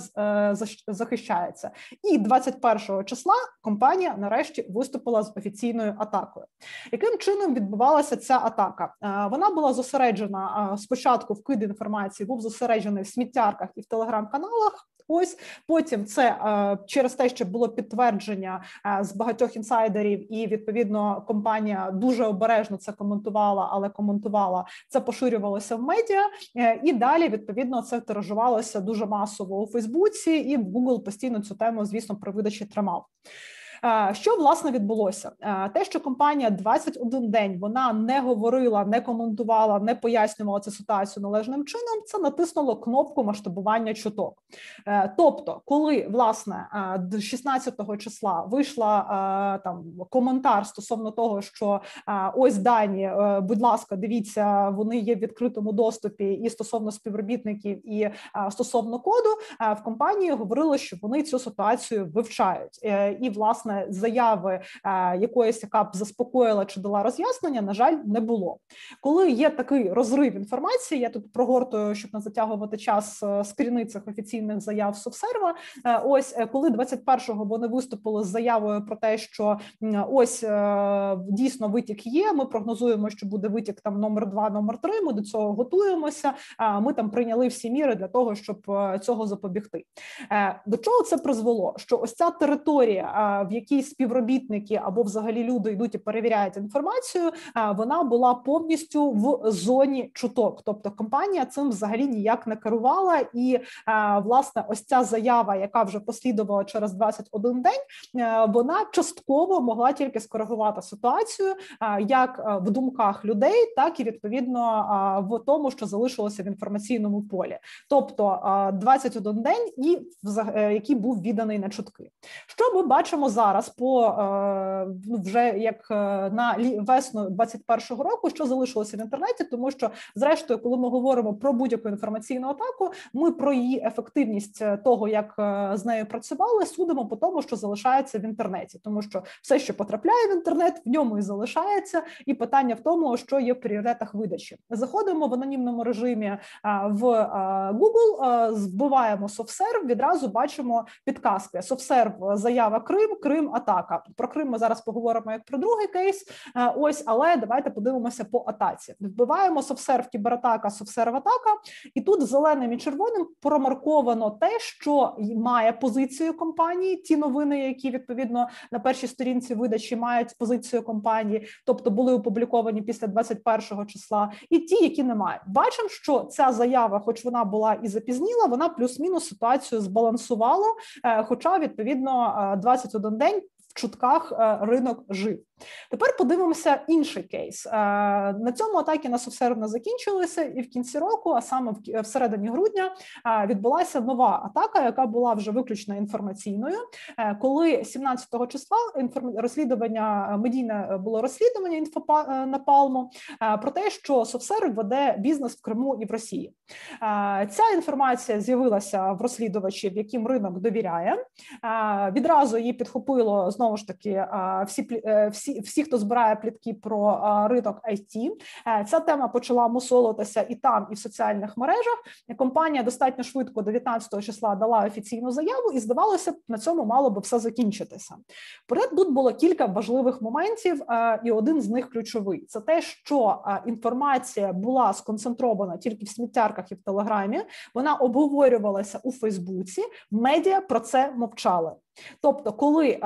захищається. І 21 числа компанія нарешті виступила виступила з офіційною атакою. Яким чином відбувалася ця атака? Е, вона була зосереджена е, спочатку вкид інформації, був зосереджений в сміттярках і в телеграм-каналах. Ось потім це е, через те, що було підтвердження з багатьох інсайдерів, і відповідно компанія дуже обережно це коментувала, але коментувала це поширювалося в медіа, і далі відповідно це тиражувалося дуже масово у Фейсбуці, і Google постійно цю тему, звісно, при видачі тримав. Що власне відбулося? Те, що компанія 21 день вона не говорила, не коментувала, не пояснювала цю ситуацію належним чином, це натиснуло кнопку масштабування чуток. Е, тобто, коли власне 16 числа вийшла там коментар стосовно того, що ось дані, е, будь ласка, дивіться, вони є в відкритому доступі і стосовно співробітників, і стосовно коду, в компанії говорили, що вони цю ситуацію вивчають, е, і власне власне заяви е, якоїсь, яка б заспокоїла чи дала роз'яснення, на жаль, не було. Коли є такий розрив інформації, я тут прогортую, щоб не затягувати час е, скріни цих офіційних заяв Совсерва. Е, ось коли 21-го вони виступили з заявою про те, що ось дійсно витік є. Ми прогнозуємо, що буде витік там номер два, номер три. Ми до цього готуємося. Ми там прийняли всі міри для того, щоб цього запобігти. До чого це призвело? Що ось ця територія, в якій співробітники або взагалі люди йдуть і перевіряють інформацію, вона була повністю в зоні чуток. Тобто компанія цим взагалі ніяк не керувала. І власне, ось ця заява, яка вже послідувала через 21 день, вона частково могла тільки скоригувати ситуацію, як в думках людей, так і відповідно в тому, що залишилося в інформаційному полі, тобто 21 день, і е, який був відданий на чутки. Що ми бачимо зараз по е, ну, вже як е, на весну 21-го року, що залишилося в інтернеті, тому що, зрештою, коли ми говоримо про будь-яку інформаційну атаку, ми про її ефективність того, як з нею працювали, судимо по тому, що залишається в інтернеті, тому що все, що потрапляє в інтернет, в ньому і залишається, і питання в тому, що є в пріоритетах видачі. Заходимо в анонімному режимі в Google, збиваємо SoftServe, відразу бачимо підказки. SoftServe, заява Крим, Крим, атака. Про Крим ми зараз поговоримо як про другий кейс. Ось, але давайте подивимося по атаці. Вбиваємо SoftServe, кібератака, SoftServe атака, і тут зеленим і червоним промарковано те, що має позицію компанії. Ті новини, які відповідно на першій сторінці видачі мають позицію компанії, тобто були опубліковані після 21 числа, і ті, які не мають. Бачимо, що ця заява, хоч вона була і запізніла, вона плюс-мінус ситуацію збалансувала, е, хоча відповідно 21 е, день чутках е, ринок жив. Тепер подивимося інший кейс. Е, на цьому атаки на Совсерв закінчилися, і в кінці року, а саме в середині грудня, е, відбулася нова атака, яка була вже виключно інформаційною. Коли 17-го числа розслідування медійне було розслідування інфопалму про те, що Совсерв веде бізнес в Криму і в Росії. Ця інформація з'явилася в розслідувачів, яким ринок довіряє. Відразу її підхопило знову ж таки всі е, всі, всі, хто збирає плітки про ринок IT, е, ця тема почала мусолитися і там, і в соціальних мережах. Компанія достатньо швидко 19 числа дала офіційну заяву, і здавалося б, на цьому мало би все закінчитися. Проте тут було кілька важливих моментів, е, і один з них ключовий: це те, що інформація була сконцентрована тільки в сміттярках і в телеграмі. Вона обговорювалася у Фейсбуці. Медіа про це мовчали. Тобто, коли е,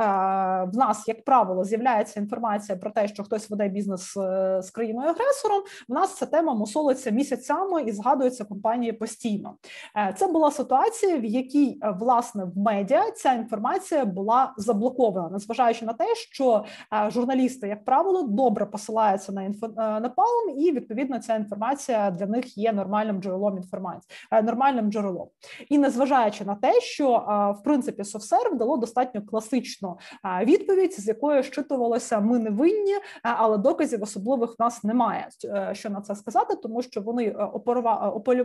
в нас, як правило, з'являється інформація про те, що хтось веде бізнес е, з країною агресором, в нас ця тема мусолиться місяцями і згадується компанії постійно. Е, це була ситуація, в якій е, власне в медіа ця інформація була заблокована, незважаючи на те, що е, журналісти, як правило, добре посилаються на інфо на палм, і відповідно ця інформація для них є нормальним джерелом інформації, нормальним джерелом, і незважаючи на те, що в принципі SoftServe дало достатньо класичну відповідь, з якою щитувалося ми не винні, але доказів особливих в нас немає. Е, що на це сказати, тому що вони е,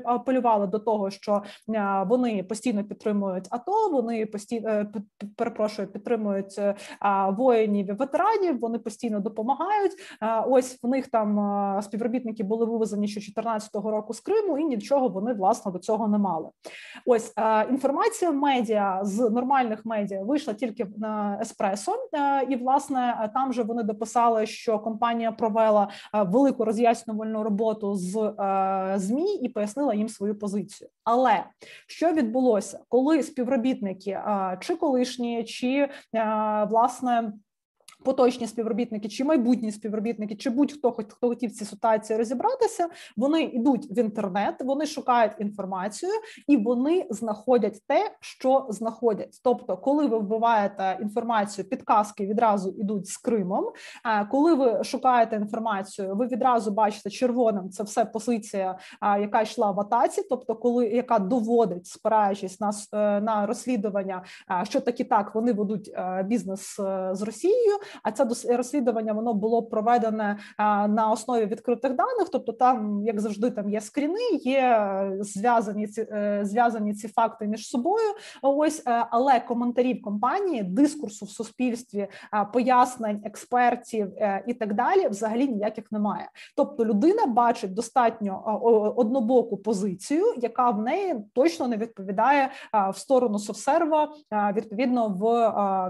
апелювали до того, що е, вони постійно підтримують АТО. Вони постійно перепрошую, підтримують воїнів і ветеранів. Вони постійно допомагають. Ось в них там співробітники були вивезені ще 2014 року з Криму, і нічого вони власне до цього не мали. Ось інформація медіа з нормальних медіа вийшла тільки на еспресо, е, і власне там же вони дописали, що компанія провела е, велику роз'яснювальну роботу з е, змі і пояснила їм свою позицію. Але що відбулося, коли співробітники чи колишні, чи власне поточні співробітники, чи майбутні співробітники, чи будь-хто хоч хто хотів ці ситуації розібратися, вони йдуть в інтернет, вони шукають інформацію і вони знаходять те, що знаходять. Тобто, коли ви вбиваєте інформацію, підказки відразу йдуть з Кримом. Коли ви шукаєте інформацію, ви відразу бачите червоним це все позиція, яка йшла в атаці, тобто, коли яка доводить, спираючись на е, на розслідування, що так і так вони ведуть е, бізнес е, з Росією. А це розслідування воно було проведене на основі відкритих даних. Тобто, там, як завжди, там є скріни, є зв'язані ці е, зв'язані ці факти між собою. Ось е, але коментарів компанії, дискурсу в суспільстві, пояснень експертів е, і так далі, взагалі ніяких немає. Тобто, людина бачить достатньо однобоку позицію, яка в неї точно не відповідає в сторону совсерва, відповідно в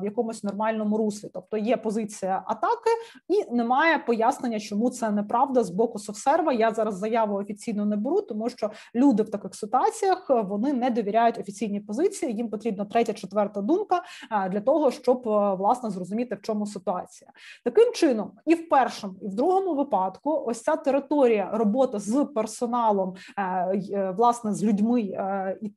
якомусь нормальному руслі. Тобто є позиція позиція атаки, і немає пояснення, чому це неправда з боку софсерва. Я зараз заяву офіційно не беру, тому що люди в таких ситуаціях вони не довіряють офіційній позиції. Їм потрібна третя, четверта думка для того, щоб власне зрозуміти в чому ситуація. Таким чином, і в першому, і в другому випадку, ось ця територія роботи з персоналом, власне, з людьми,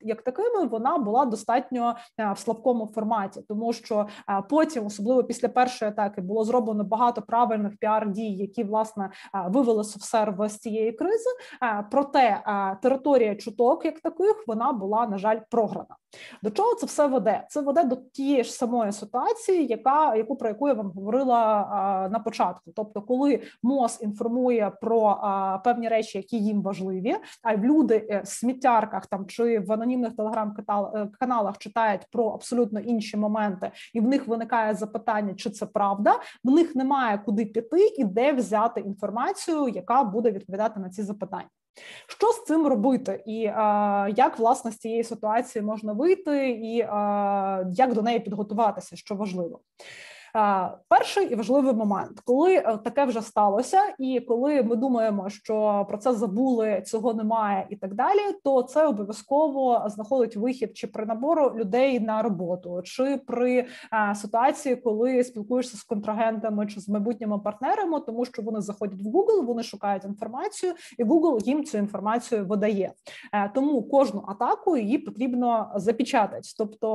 як такими, вона була достатньо в слабкому форматі, тому що потім, особливо після першої атаки, було зроблено багато правильних піар-дій, які власне вивели софсерв з цієї кризи. Проте територія чуток, як таких, вона була на жаль програна. До чого це все веде? Це веде до тієї ж самої ситуації, яка яку про яку я вам говорила на початку. Тобто, коли МОЗ інформує про певні речі, які їм важливі, а люди е, в сміттярках там чи в анонімних телеграм-каналах е, читають про абсолютно інші моменти, і в них виникає запитання, чи це правда. В них немає куди піти і де взяти інформацію, яка буде відповідати на ці запитання. Що з цим робити, і е, як власне з цієї ситуації можна вийти, і е, як до неї підготуватися, що важливо. Перший і важливий момент, коли е, таке вже сталося, і коли ми думаємо, що про це забули, цього немає, і так далі, то це обов'язково знаходить вихід чи при набору людей на роботу, чи при е, ситуації, коли спілкуєшся з контрагентами чи з майбутніми партнерами, тому що вони заходять в Google, вони шукають інформацію, і Google їм цю інформацію видає. Е, тому кожну атаку її потрібно запечатати, тобто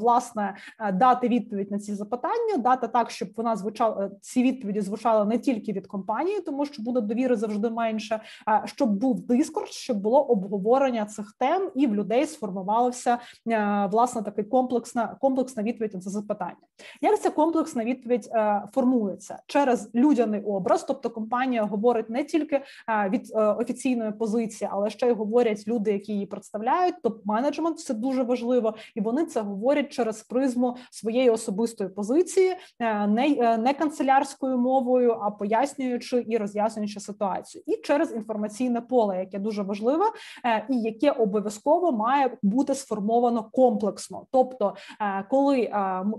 власне дати відповідь на ці запитання дати так, щоб вона звучала ці відповіді звучали не тільки від компанії, тому що буде довіри завжди менше. А щоб був дискурс, щоб було обговорення цих тем, і в людей сформувалася е, власне такий комплексна комплексна відповідь на це запитання. Як ця комплексна відповідь е, формується через людяний образ? Тобто компанія говорить не тільки е, від офіційної позиції, але ще й говорять люди, які її представляють. Топ-менеджмент це дуже важливо, і вони це говорять через призму своєї особистої позиції. Е, не е, не канцелярською мовою, а пояснюючи і роз'яснюючи ситуацію, і через інформаційне поле, яке дуже важливе, е, і яке обов'язково має бути сформовано комплексно. Тобто, коли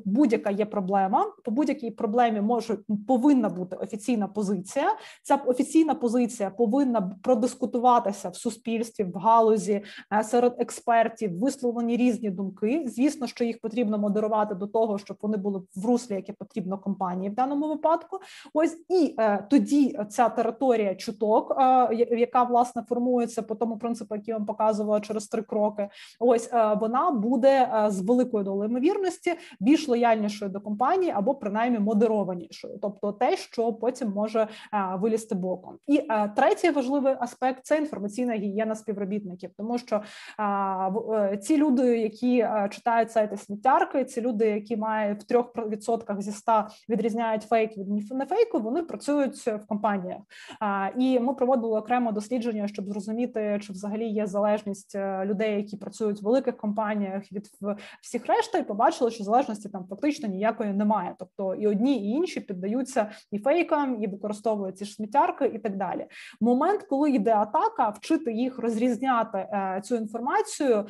будь-яка є проблема, по будь-якій проблемі може повинна бути офіційна позиція. Ця офіційна позиція повинна продискутуватися в суспільстві, в галузі серед експертів, висловлені різні думки. Звісно, що їх потрібно модерувати до того, щоб вони були в руслі яке потрібно компанії в даному випадку. Ось і е, тоді ця територія чуток, е, яка власне формується по тому принципу, який я вам показувала через три кроки. Ось е, вона буде е, з великою долею ймовірності більш лояльнішою до компанії або принаймні модерованішою, тобто те, що потім може е, вилізти боком. І е, третій важливий аспект це інформаційна гігієна співробітників, тому що ці люди, які читають сайти сміттярки, ці люди, які мають в 3% випадках зі ста відрізняють фейк від нефейку, вони працюють в компаніях. І ми проводили окремо дослідження, щоб зрозуміти, чи взагалі є залежність е, людей, які працюють в великих компаніях від всіх решта, і побачили, що залежності там фактично ніякої немає. Тобто і одні, і інші піддаються і фейкам, і використовують ці ж сміттярки, і так далі. Момент, коли йде атака, вчити їх розрізняти е, цю інформацію,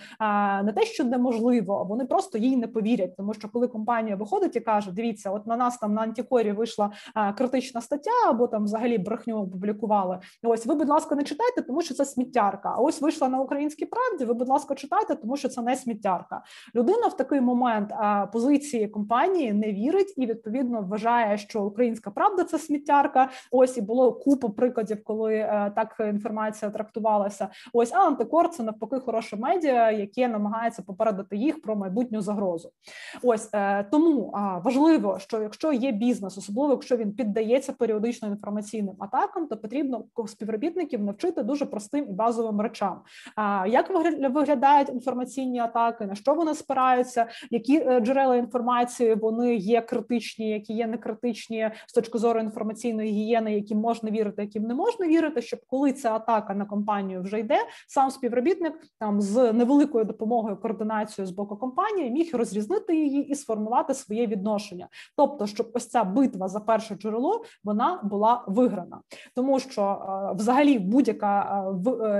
не те, що неможливо, вони просто їй не повірять, тому що коли компанія виходить і каже: дивіться дивіться, от на нас там на антикорі вийшла критична стаття, або там взагалі брехню опублікували. Ось ви, будь ласка, не читайте, тому що це сміттярка. А ось вийшла на українській правді. Ви, будь ласка, читайте, тому що це не сміттярка. Людина в такий момент позиції компанії не вірить і відповідно вважає, що українська правда це сміттярка. Ось і було купа прикладів, коли е, так інформація трактувалася. Ось а антикор це навпаки хороше медіа, яке намагається попередити їх про майбутню загрозу. Ось е, тому важливо важливо, що якщо є бізнес, особливо якщо він піддається періодично інформаційним атакам, то потрібно співробітників навчити дуже простим і базовим речам. А як виглядають інформаційні атаки, на що вони спираються, які е, джерела інформації вони є критичні, які є некритичні з точки зору інформаційної гігієни, яким можна вірити, яким не можна вірити, щоб коли ця атака на компанію вже йде, сам співробітник там з невеликою допомогою координацією з боку компанії міг розрізнити її і сформувати своє відношення. Тобто, щоб ось ця битва за перше джерело вона була виграна, тому що взагалі будь-яка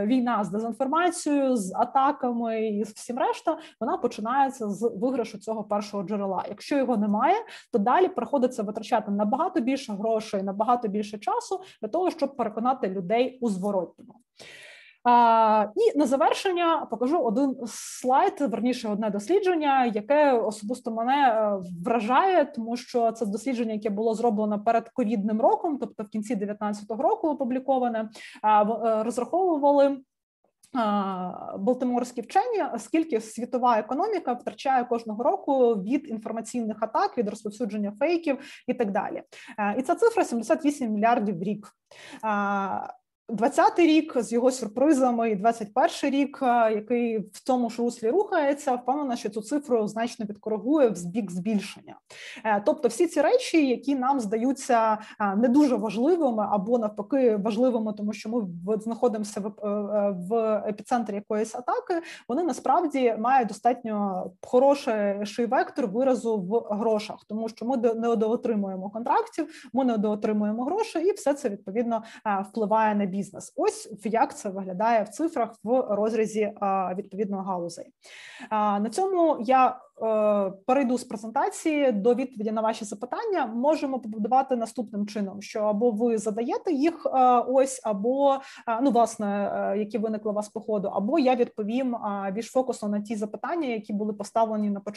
війна з дезінформацією, з атаками і з всім решта, вона починається з виграшу цього першого джерела. Якщо його немає, то далі приходиться витрачати набагато більше грошей, набагато більше часу для того, щоб переконати людей у зворотньому. І на завершення покажу один слайд, верніше одне дослідження, яке особисто мене е, вражає, тому що це дослідження, яке було зроблено перед ковідним роком, тобто в кінці 2019 року опубліковане, е, розраховували. Балтиморські вчені, скільки світова економіка втрачає кожного року від інформаційних атак, від розповсюдження фейків і так далі, е, і ця цифра 78 мільярдів в рік. 20-й рік з його сюрпризами, і 21-й рік, е, який в цьому ж руслі рухається, впевнена, що цю цифру значно підкоригує в збік збільшення. Е, тобто, всі ці речі, які нам здаються е, не дуже важливими або навпаки важливими, тому що ми знаходимося в, епіцентрі якоїсь атаки, вони насправді мають достатньо хороший вектор виразу в грошах, тому що ми не недоотримуємо контрактів, ми не недоотримуємо грошей, і все це відповідно впливає на бізнес. Ось як це виглядає в цифрах в розрізі відповідної галузей. На цьому я е, перейду з презентації до відповіді на ваші запитання. Можемо побудувати наступним чином: що або ви задаєте їх ось, або ну власне, е, які виникли у вас по ходу, або я відповім більш фокусно на ті запитання, які були поставлені на початку.